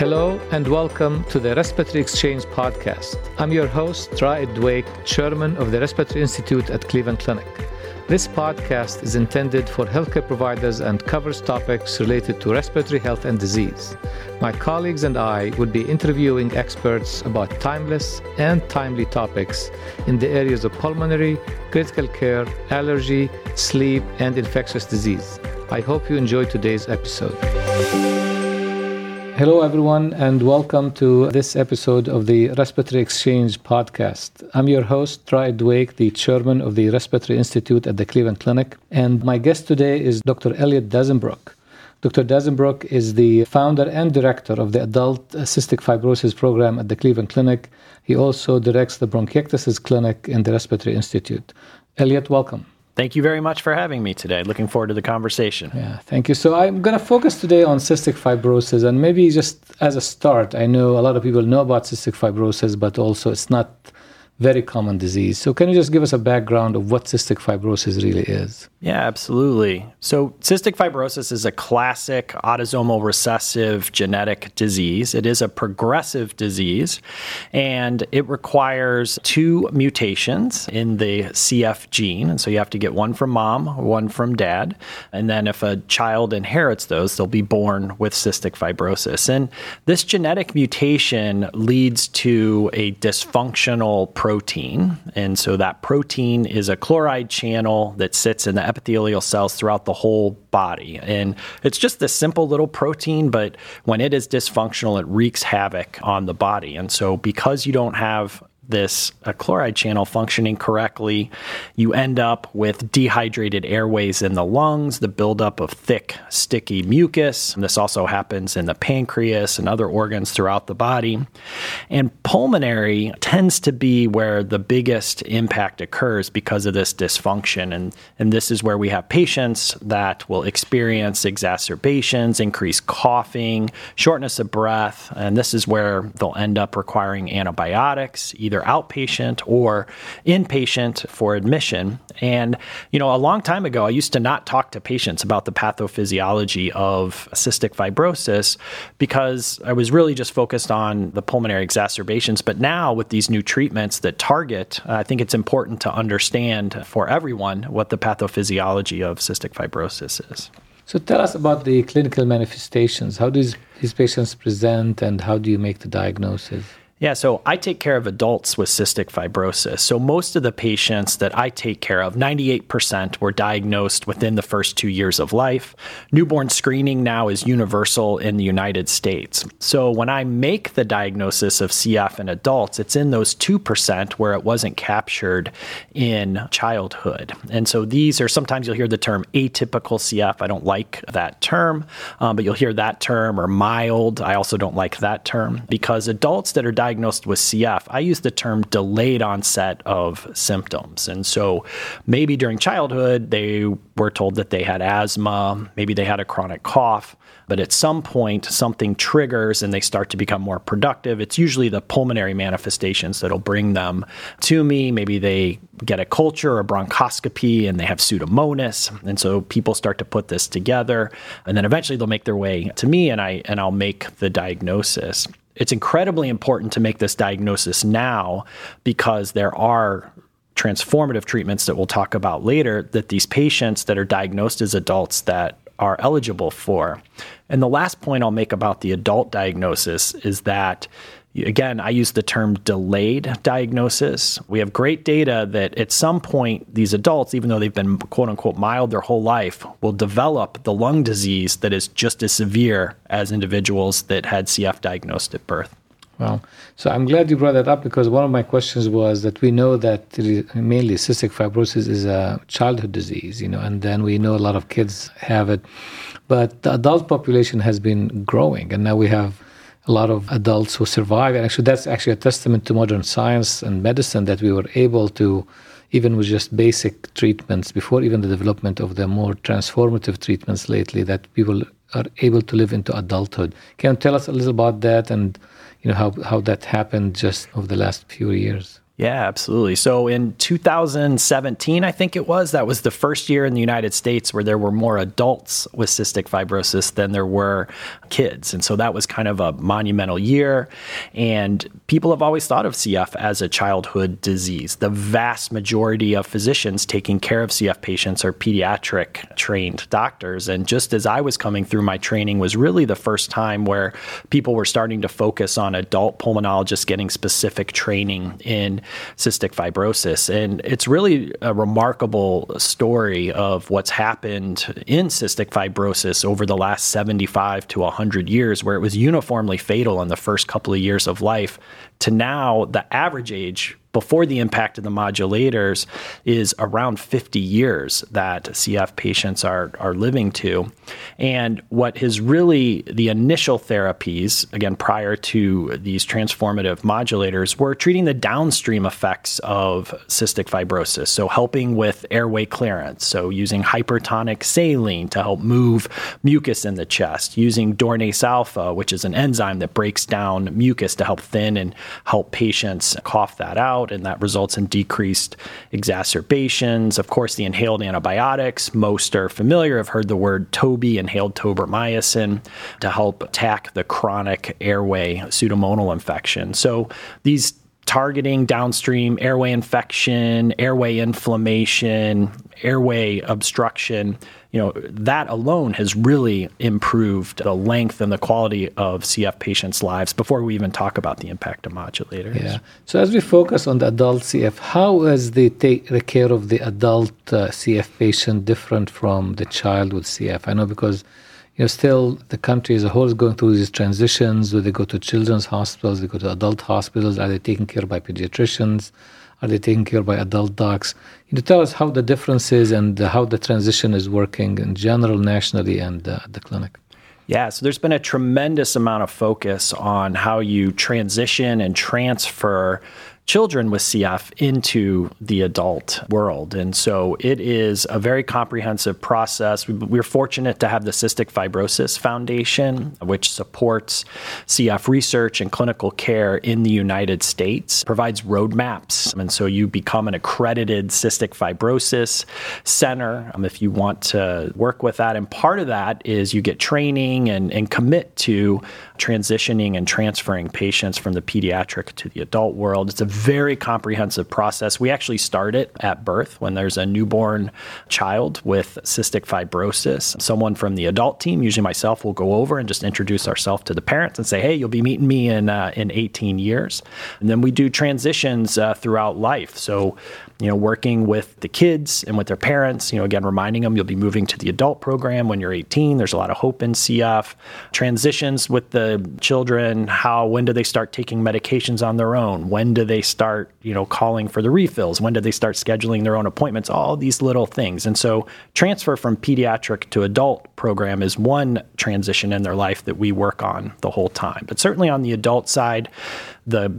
Hello and welcome to the Respiratory Exchange podcast. I'm your host, Raed Dweik, chairman of the Respiratory Institute at Cleveland Clinic. This podcast is intended for healthcare providers and covers topics related to respiratory health and disease. My colleagues and I would be interviewing experts about timeless and timely topics in the areas of pulmonary, critical care, allergy, sleep, and infectious disease. I hope you enjoy today's episode. Hello, everyone, and welcome to this episode of the Respiratory Exchange podcast. I'm your host, Raed Dweik, the chairman of the Respiratory Institute at the Cleveland Clinic. And my guest today is Dr. Elliot Dasenbrook. Dr. Dasenbrook is the founder and director of the Adult Cystic Fibrosis Program at the Cleveland Clinic. He also directs the Bronchiectasis Clinic in the Respiratory Institute. Elliot, welcome. Thank you very much for having me today. Looking forward to the conversation. Yeah, thank you. So I'm going to focus today on cystic fibrosis, and maybe just as a start, I know a lot of people know about cystic fibrosis, but also it's not very common disease. So, can you just give us a background of what cystic fibrosis really is? Yeah, absolutely. So, cystic fibrosis is a classic autosomal recessive genetic disease. It is a progressive disease, and it requires two mutations in the CF gene. And so, you have to get one from mom, one from dad. And then, if a child inherits those, they'll be born with cystic fibrosis. And this genetic mutation leads to a dysfunctional protein. And so that protein is a chloride channel that sits in the epithelial cells throughout the whole body. And it's just this simple little protein, but when it is dysfunctional, it wreaks havoc on the body. And so because you don't have this a chloride channel functioning correctly, you end up with dehydrated airways in the lungs, the buildup of thick, sticky mucus. And this also happens in the pancreas and other organs throughout the body. And pulmonary tends to be where the biggest impact occurs because of this dysfunction. And, and this is where we have patients that will experience exacerbations, increased coughing, shortness of breath. And this is where they'll end up requiring antibiotics, either either outpatient or inpatient for admission. And, you know, a long time ago, I used to not talk to patients about the pathophysiology of cystic fibrosis because I was really just focused on the pulmonary exacerbations. But now, with these new treatments that target, uh, I think it's important to understand for everyone what the pathophysiology of cystic fibrosis is. So tell us about the clinical manifestations. How do these patients present and how do you make the diagnosis? Yeah, so I take care of adults with cystic fibrosis. So most of the patients that I take care of, 98% were diagnosed within the first two years of life. Newborn screening now is universal in the United States. So when I make the diagnosis of CF in adults, it's in those 2% where it wasn't captured in childhood. And so these are sometimes you'll hear the term atypical CF. I don't like that term, um, but you'll hear that term or mild. I also don't like that term because adults that are diagnosed diagnosed with CF, I use the term delayed onset of symptoms. And so maybe during childhood, they were told that they had asthma, maybe they had a chronic cough, but at some point, something triggers and they start to become more productive. It's usually the pulmonary manifestations that'll bring them to me. Maybe they get a culture or bronchoscopy and they have pseudomonas. And so people start to put this together and then eventually they'll make their way to me and I and I'll make the diagnosis it's incredibly important to make this diagnosis now because there are transformative treatments that we'll talk about later that these patients that are diagnosed as adults that are eligible for. And the last point I'll make about the adult diagnosis is that Again, I use the term delayed diagnosis. We have great data that at some point, these adults, even though they've been quote unquote mild their whole life, will develop the lung disease that is just as severe as individuals that had CF diagnosed at birth. Well, so I'm glad you brought that up because one of my questions was that we know that mainly cystic fibrosis is a childhood disease, you know, and then we know a lot of kids have it, but the adult population has been growing, and now we have a lot of adults who survive. And actually, that's actually a testament to modern science and medicine that we were able to, even with just basic treatments, before even the development of the more transformative treatments lately, that people are able to live into adulthood. Can you tell us a little about that and you know how, how that happened just over the last few years? Yeah, absolutely. So in 2017, I think it was, that was the first year in the United States where there were more adults with cystic fibrosis than there were kids. And so that was kind of a monumental year. And people have always thought of CF as a childhood disease. The vast majority of physicians taking care of CF patients are pediatric trained doctors. And just as I was coming through my training was really the first time where people were starting to focus on adult pulmonologists getting specific training in cystic fibrosis. And it's really a remarkable story of what's happened in cystic fibrosis over the last 75 to 100 years, where it was uniformly fatal in the first couple of years of life, to now the average age before the impact of the modulators is around 50 years that CF patients are, are living to. And what is really the initial therapies, again, prior to these transformative modulators, were treating the downstream effects of cystic fibrosis. So, helping with airway clearance. So, using hypertonic saline to help move mucus in the chest, using Dornase alfa, which is an enzyme that breaks down mucus to help thin and help patients cough that out out, and that results in decreased exacerbations. Of course, the inhaled antibiotics, most are familiar, have heard the word TOBI, inhaled tobramycin, to help attack the chronic airway pseudomonal infection. So these targeting downstream airway infection, airway inflammation, airway obstruction, you know, that alone has really improved the length and the quality of CF patients' lives before we even talk about the impact of modulators. Yeah. So as we focus on the adult CF, how is the take the care of the adult uh, CF patient different from the child with CF? I know because you know, still the country as a whole is going through these transitions. Do they go to children's hospitals? They go to adult hospitals? Are they taken care by pediatricians? Are they taken care by adult docs? You tell us how the difference is and how the transition is working in general, nationally, and uh, at the clinic? Yeah, so there's been a tremendous amount of focus on how you transition and transfer children with CF into the adult world. And so it is a very comprehensive process. We're fortunate to have the Cystic Fibrosis Foundation, which supports CF research and clinical care in the United States, provides roadmaps. And so you become an accredited cystic fibrosis center um, if you want to work with that. And part of that is you get training and, and commit to transitioning and transferring patients from the pediatric to the adult world. It's a very comprehensive process. We actually start it at birth when there's a newborn child with cystic fibrosis. Someone from the adult team, usually myself, will go over and just introduce ourselves to the parents and say, "Hey, you'll be meeting me in uh, in 18 years." And then we do transitions uh, throughout life. So you know, working with the kids and with their parents, you know, again, reminding them you'll be moving to the adult program when you're 18. There's a lot of hope in CF. Transitions with the children, how, when do they start taking medications on their own? When do they start, you know, calling for the refills? When did they start scheduling their own appointments? All these little things. And so, transfer from pediatric to adult program is one transition in their life that we work on the whole time. But certainly on the adult side, the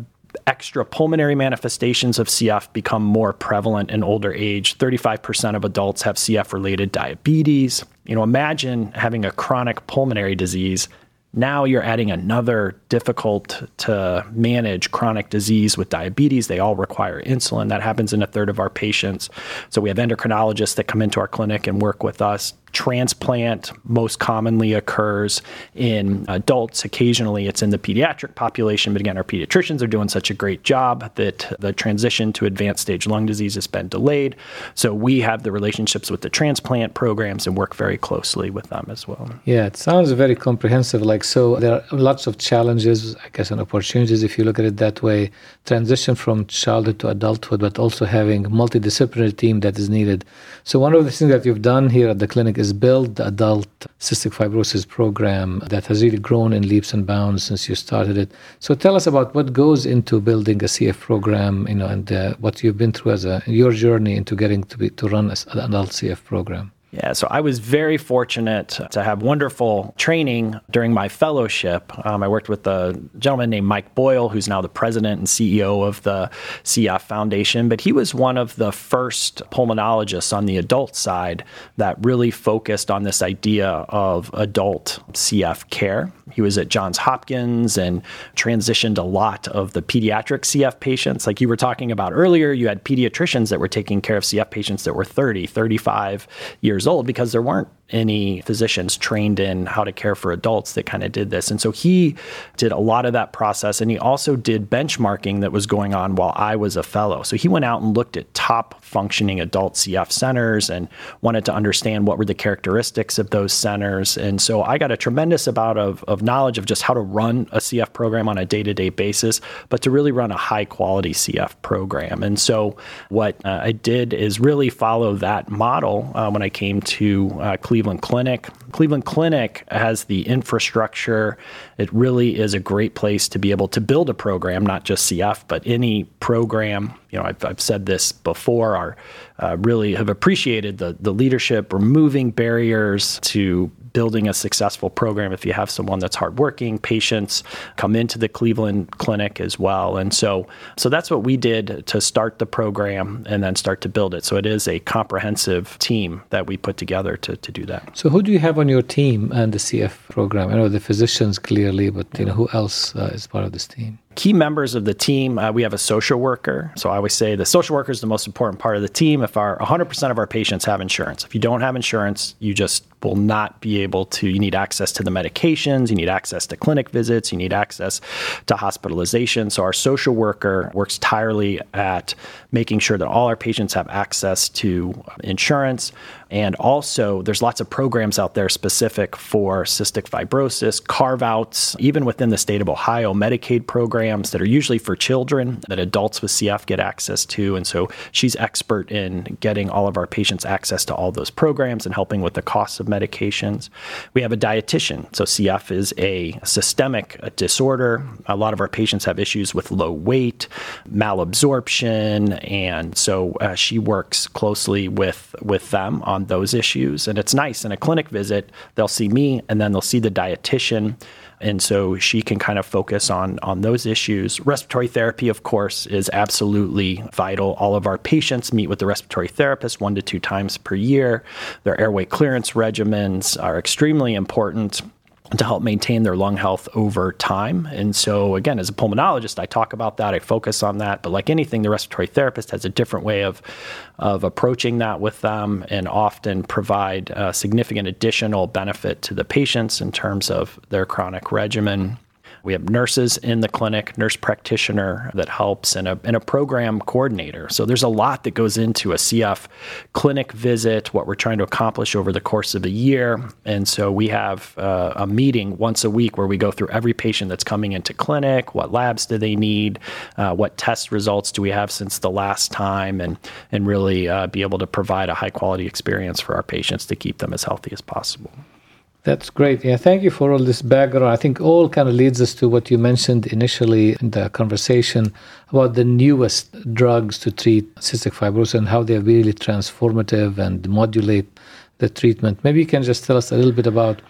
extra pulmonary manifestations of CF become more prevalent in older age. 35% of adults have CF related diabetes. You know, imagine having a chronic pulmonary disease now you're adding another difficult to manage chronic disease with diabetes. They all require insulin. That happens in a third of our patients. So we have endocrinologists that come into our clinic and work with us transplant most commonly occurs in adults. Occasionally, it's in the pediatric population, but again, our pediatricians are doing such a great job that the transition to advanced stage lung disease has been delayed. So we have the relationships with the transplant programs and work very closely with them as well. Yeah, it sounds very comprehensive. Like, so there are lots of challenges, I guess, and opportunities if you look at it that way. Transition from childhood to adulthood, but also having a multidisciplinary team that is needed. So one of the things that you've done here at the clinic is build the adult cystic fibrosis program that has really grown in leaps and bounds since you started it. So tell us about what goes into building a CF program, you know, and uh, what you've been through as a your journey into getting to be to run an adult CF program. Yeah, so I was very fortunate to have wonderful training during my fellowship. Um, I worked with a gentleman named Mike Boyle, who's now the president and CEO of the CF Foundation. But he was one of the first pulmonologists on the adult side that really focused on this idea of adult CF care. He was at Johns Hopkins and transitioned a lot of the pediatric CF patients. Like you were talking about earlier, you had pediatricians that were taking care of CF patients that were 30, 35 years old because there weren't any physicians trained in how to care for adults that kind of did this. And so he did a lot of that process. And he also did benchmarking that was going on while I was a fellow. So he went out and looked at top functioning adult CF centers and wanted to understand what were the characteristics of those centers. And so I got a tremendous amount of, of knowledge of just how to run a CF program on a day to day basis, but to really run a high quality CF program. And so what uh, I did is really follow that model uh, when I came to uh, Cleveland Cleveland Clinic. Cleveland Clinic has the infrastructure. It really is a great place to be able to build a program, not just CF, but any program. You know, I've, I've said this before. Our uh, really have appreciated the the leadership, removing barriers to building a successful program if you have someone that's hardworking, patients come into the Cleveland Clinic as well. And so, so that's what we did to start the program and then start to build it. So it is a comprehensive team that we put together to, to do that. So who do you have on your team and the CF program? I know the physicians clearly, but you know who else uh, is part of this team? Key members of the team, uh, we have a social worker. So I always say the social worker is the most important part of the team. If our 100% of our patients have insurance, if you don't have insurance, you just will not be able to. You need access to the medications, you need access to clinic visits, you need access to hospitalization. So our social worker works tirelessly at making sure that all our patients have access to insurance. And also, there's lots of programs out there specific for cystic fibrosis, carve outs, even within the state of Ohio, Medicaid programs that are usually for children that adults with CF get access to. And so she's expert in getting all of our patients access to all those programs and helping with the costs of medications. We have a dietitian. So CF is a systemic disorder. A lot of our patients have issues with low weight, malabsorption, and so uh, she works closely with with them on those issues. And it's nice in a clinic visit, they'll see me and then they'll see the dietitian. And so she can kind of focus on, on those issues. Respiratory therapy, of course, is absolutely vital. All of our patients meet with the respiratory therapist one to two times per year. Their airway clearance regimens are extremely important to help maintain their lung health over time. And so, again, as a pulmonologist, I talk about that, I focus on that. But like anything, the respiratory therapist has a different way of, of approaching that with them and often provide uh, significant additional benefit to the patients in terms of their chronic regimen. We have nurses in the clinic, nurse practitioner that helps, and a, and a program coordinator. So there's a lot that goes into a CF clinic visit, what we're trying to accomplish over the course of a year. And so we have uh, a meeting once a week where we go through every patient that's coming into clinic, what labs do they need, uh, what test results do we have since the last time, and, and really uh, be able to provide a high quality experience for our patients to keep them as healthy as possible. That's great. Yeah, thank you for all this background. I think all kind of leads us to what you mentioned initially in the conversation about the newest drugs to treat cystic fibrosis and how they're really transformative and modulate the treatment. Maybe you can just tell us a little bit about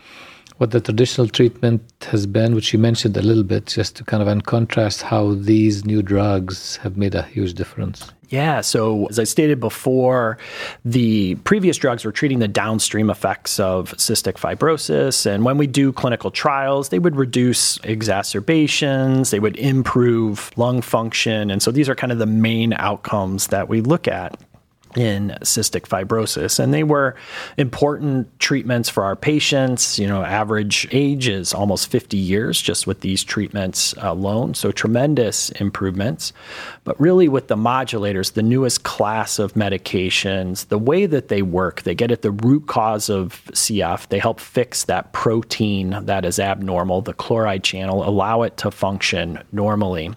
what the traditional treatment has been, which you mentioned a little bit, just to kind of contrast how these new drugs have made a huge difference. Yeah. So, as I stated before, the previous drugs were treating the downstream effects of cystic fibrosis. And when we do clinical trials, they would reduce exacerbations, they would improve lung function. And so, these are kind of the main outcomes that we look at in cystic fibrosis and they were important treatments for our patients. You know average age is almost 50 years just with these treatments alone so tremendous improvements. But really with the modulators the newest class of medications the way that they work they get at the root cause of CF they help fix that protein that is abnormal the chloride channel allow it to function normally.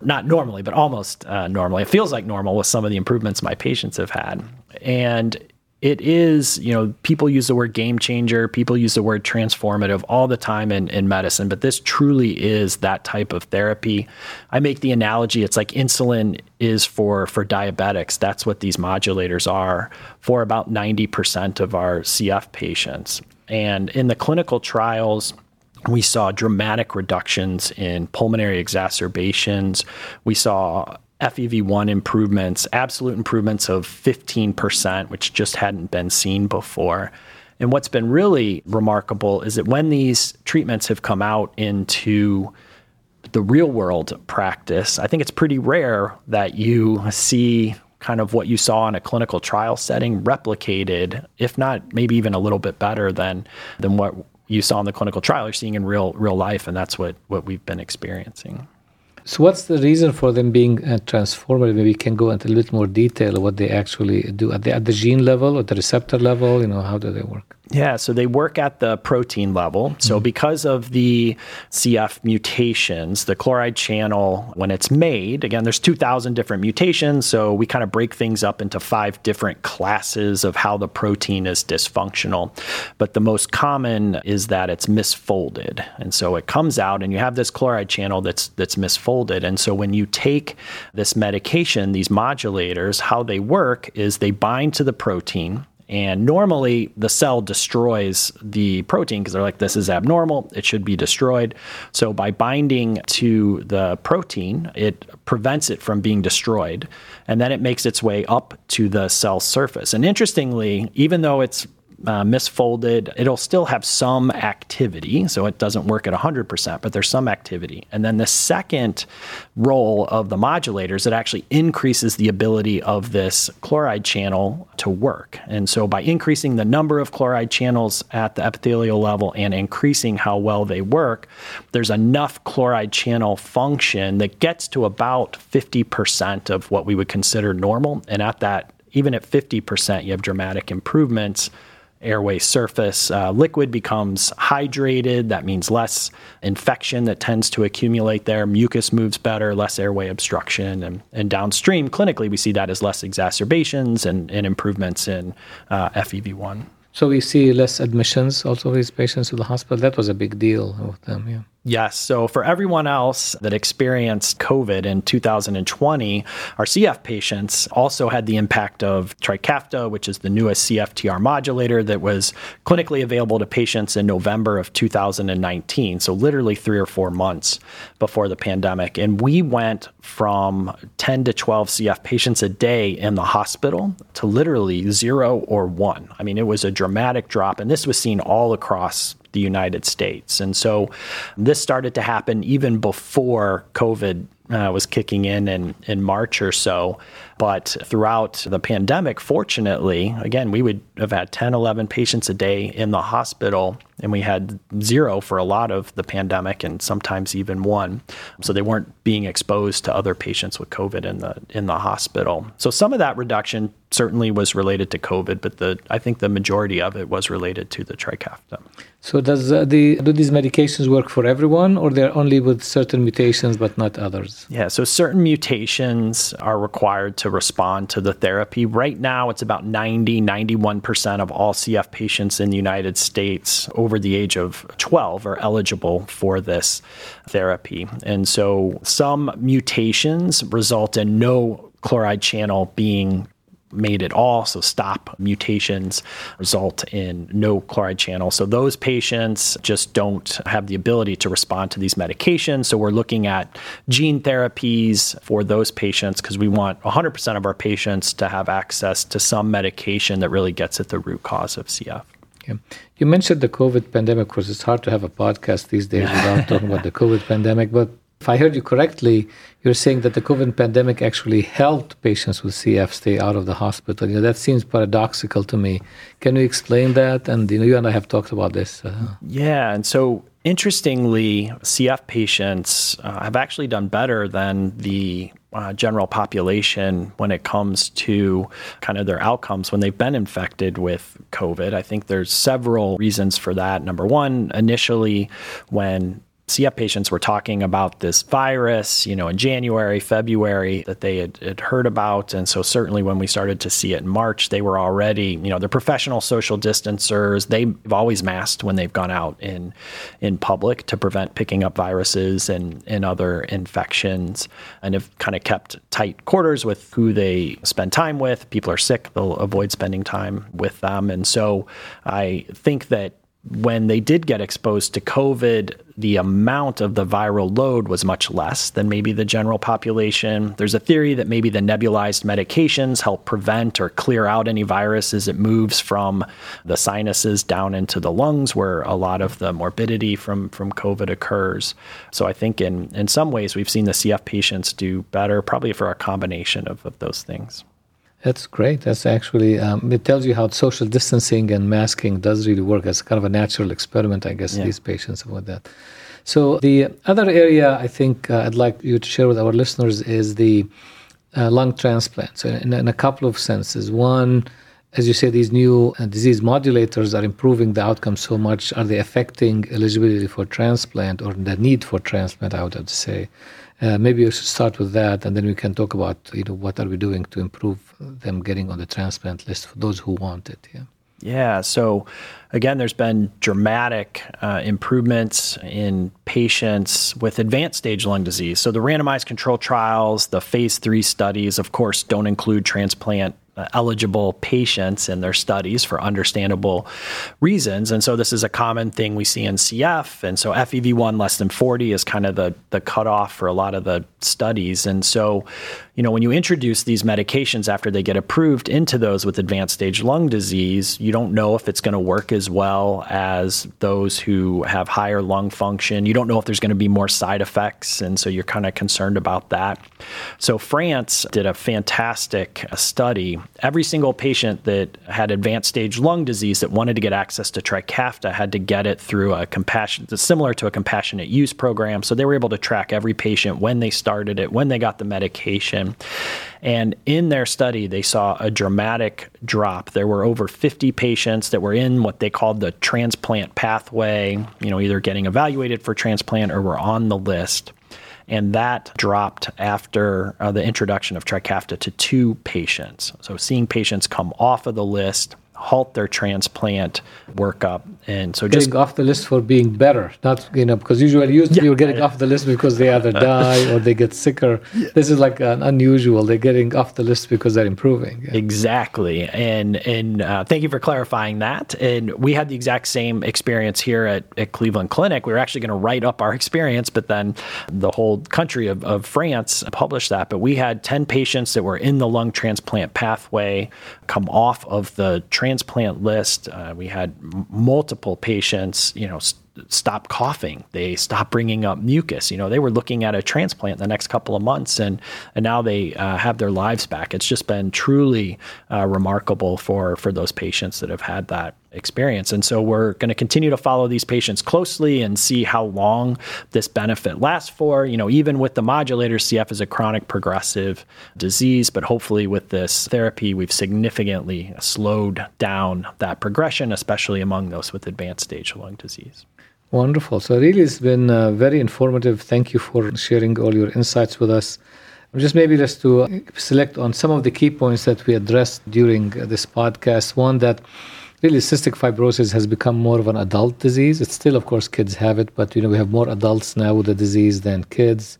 Not normally but almost uh, normally. It feels like normal with some of the improvements my patients have have had. And it is, you know, people use the word game changer, people use the word transformative all the time in, in medicine, but this truly is that type of therapy. I make the analogy it's like insulin is for for diabetics. That's what these modulators are for about 90% of our CF patients. And in the clinical trials, we saw dramatic reductions in pulmonary exacerbations. We saw FEV1 improvements, absolute improvements of 15%, which just hadn't been seen before. And what's been really remarkable is that when these treatments have come out into the real world practice, I think it's pretty rare that you see kind of what you saw in a clinical trial setting replicated, if not maybe even a little bit better than than what you saw in the clinical trial, you're seeing in real real life, and that's what what we've been experiencing. So, what's the reason for them being uh, transformative? Maybe you can go into a little more detail of what they actually do at the, at the gene level or the receptor level. You know, how do they work? Yeah, so they work at the protein level. So, mm-hmm. because of the CF mutations, the chloride channel, when it's made, again, there's 2,000 different mutations. So, we kind of break things up into five different classes of how the protein is dysfunctional. But the most common is that it's misfolded. And so, it comes out, and you have this chloride channel that's, that's misfolded. And so, when you take this medication, these modulators, how they work is they bind to the protein and normally the cell destroys the protein because they're like, this is abnormal. It should be destroyed. So by binding to the protein, it prevents it from being destroyed. And then it makes its way up to the cell surface. And interestingly, even though it's uh, misfolded, it'll still have some activity. So it doesn't work at 100%, but there's some activity. And then the second role of the modulators, it actually increases the ability of this chloride channel to work. And so by increasing the number of chloride channels at the epithelial level and increasing how well they work, there's enough chloride channel function that gets to about 50% of what we would consider normal. And at that, even at 50%, you have dramatic improvements airway surface. Uh, liquid becomes hydrated. That means less infection that tends to accumulate there. Mucus moves better, less airway obstruction. And, and downstream, clinically, we see that as less exacerbations and, and improvements in uh, FEV1. So we see less admissions also these patients to the hospital. That was a big deal with them, yeah. Yes. So for everyone else that experienced COVID in 2020, our CF patients also had the impact of Trikafta, which is the newest CFTR modulator that was clinically available to patients in November of 2019. So literally three or four months before the pandemic. And we went from 10 to 12 CF patients a day in the hospital to literally zero or one. I mean, it was a dramatic drop. And this was seen all across the United States. And so this started to happen even before COVID uh, was kicking in, in in March or so. But throughout the pandemic, fortunately, again, we would have had 10, 11 patients a day in the hospital, and we had zero for a lot of the pandemic and sometimes even one. So they weren't being exposed to other patients with COVID in the in the hospital. So some of that reduction certainly was related to COVID, but the I think the majority of it was related to the Trikafta. So does uh, the do these medications work for everyone, or they're only with certain mutations but not others? Yeah, so certain mutations are required to respond to the therapy. Right now, it's about 90, 91% of all CF patients in the United States over the age of 12 are eligible for this therapy. And so some mutations result in no chloride channel being made at all. So stop mutations result in no chloride channel. So those patients just don't have the ability to respond to these medications. So we're looking at gene therapies for those patients because we want 100% of our patients to have access to some medication that really gets at the root cause of CF. Yeah. You mentioned the COVID pandemic, because it's hard to have a podcast these days without talking about the COVID pandemic, but if I heard you correctly, you're saying that the COVID pandemic actually helped patients with CF stay out of the hospital. You know, that seems paradoxical to me. Can you explain that? And you know, you and I have talked about this. Uh, yeah, and so interestingly, CF patients uh, have actually done better than the uh, general population when it comes to kind of their outcomes when they've been infected with COVID. I think there's several reasons for that. Number one, initially, when CF patients were talking about this virus, you know, in January, February that they had, had, heard about. And so certainly when we started to see it in March, they were already, you know, they're professional social distancers. They've always masked when they've gone out in in public to prevent picking up viruses and, and other infections and have kind of kept tight quarters with who they spend time with. People are sick, they'll avoid spending time with them. And so I think that when they did get exposed to COVID, the amount of the viral load was much less than maybe the general population. There's a theory that maybe the nebulized medications help prevent or clear out any virus as it moves from the sinuses down into the lungs, where a lot of the morbidity from, from COVID occurs. So I think in, in some ways we've seen the CF patients do better, probably for a combination of, of those things. That's great. That's actually um, it tells you how social distancing and masking does really work as kind of a natural experiment. I guess yeah. these patients about that. So the other area I think uh, I'd like you to share with our listeners is the uh, lung transplant. So in, in, a couple of senses. One, as you say, these new uh, disease modulators are improving the outcome so much. Are they affecting eligibility for transplant or the need for transplant? I would have to say. Uh, maybe we should start with that, and then we can talk about you know what are we doing to improve them getting on the transplant list for those who want it. Yeah. Yeah. So, again, there's been dramatic uh, improvements in patients with advanced stage lung disease. So, the randomized control trials, the phase three studies, of course, don't include transplant Uh, eligible patients in their studies for understandable reasons. And so this is a common thing we see in CF. And so FEV1 less than 40 is kind of the, the cutoff for a lot of the studies. And so, you know, when you introduce these medications after they get approved into those with advanced stage lung disease, you don't know if it's going to work as well as those who have higher lung function. You don't know if there's going to be more side effects. And so you're kind of concerned about that. So France did a fantastic uh, study every single patient that had advanced stage lung disease that wanted to get access to Trikafta had to get it through a compassion similar to a compassionate use program. So they were able to track every patient when they started it, when they got the medication. And in their study, they saw a dramatic drop. There were over 50 patients that were in what they called the transplant pathway, you know, either getting evaluated for transplant or were on the list and that dropped after uh, the introduction of Trikafta to two patients. So seeing patients come off of the list halt their transplant workup. And so just getting off the list for being better, not you know because usually yeah, you're getting yeah. off the list because they either die or they get sicker. Yeah. This is like an unusual. They're getting off the list because they're improving. Exactly, and and uh, thank you for clarifying that. And we had the exact same experience here at, at Cleveland Clinic. We were actually going to write up our experience, but then the whole country of, of France published that. But we had ten patients that were in the lung transplant pathway come off of the transplant list. Uh, we had m- multiple patients, you know, st- stop coughing. They stop bringing up mucus. You know, they were looking at a transplant the next couple of months, and and now they uh, have their lives back. It's just been truly uh, remarkable for for those patients that have had that experience. And so we're going to continue to follow these patients closely and see how long this benefit lasts for. You know, even with the modulators, CF is a chronic progressive disease, but hopefully with this therapy, we've significantly slowed down that progression, especially among those with advanced stage lung disease. Wonderful. So, really, it's been uh, very informative. Thank you for sharing all your insights with us. Just maybe just to select on some of the key points that we addressed during this podcast. One that really cystic fibrosis has become more of an adult disease. It's still, of course, kids have it, but you know we have more adults now with the disease than kids.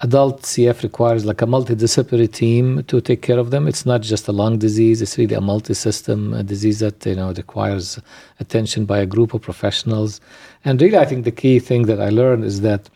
Adult CF requires like a multidisciplinary team to take care of them. It's not just a lung disease; it's really a multi-system disease that you know requires attention by a group of professionals. And really, I think the key thing that I learned is that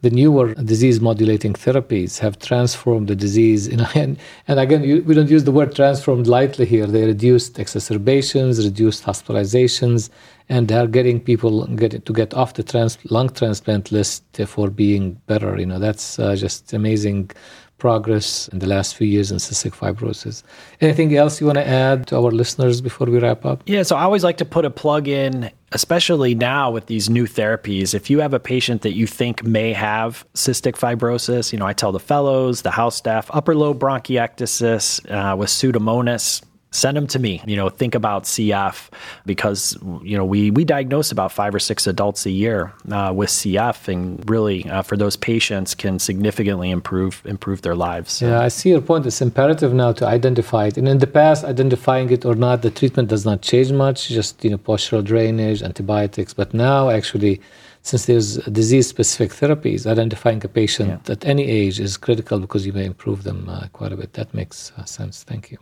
the newer disease modulating therapies have transformed the disease. In, and, and again, you, we don't use the word transformed lightly here. They reduced exacerbations, reduced hospitalizations, and they are getting people get, to get off the trans, lung transplant list for being better. You know, that's uh, just amazing progress in the last few years in cystic fibrosis. Anything else you want to add to our listeners before we wrap up? Yeah, so I always like to put a plug in, especially now with these new therapies. If you have a patient that you think may have cystic fibrosis, you know, I tell the fellows, the house staff, upper lobe bronchiectasis uh, with Pseudomonas send them to me. You know, think about CF because you know we we diagnose about five or six adults a year uh, with CF, and really uh, for those patients can significantly improve improve their lives. So. Yeah, I see your point. It's imperative now to identify it. And in the past, identifying it or not, the treatment does not change much. Just you know, postural drainage, antibiotics. But now, actually. Since there's disease-specific therapies, identifying a patient yeah. at any age is critical because you may improve them uh, quite a bit. That makes uh, sense. Thank you.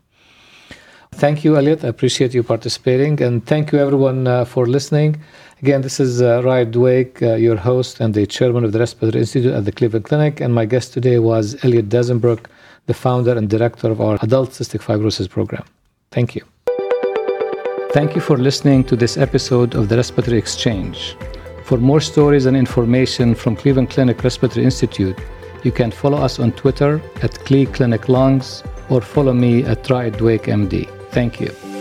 Thank you, Elliot. I appreciate you participating. And thank you, everyone, uh, for listening. Again, this is uh, Raed Dweik, uh, your host and the chairman of the Respiratory Institute at the Cleveland Clinic. And my guest today was Elliot Dasenbrook, the founder and director of our adult cystic fibrosis program. Thank you. Thank you for listening to this episode of the Respiratory Exchange. For more stories and information from Cleveland Clinic Respiratory Institute, you can follow us on Twitter at Cle Clinic Lungs or follow me at Dweik MD. Thank you.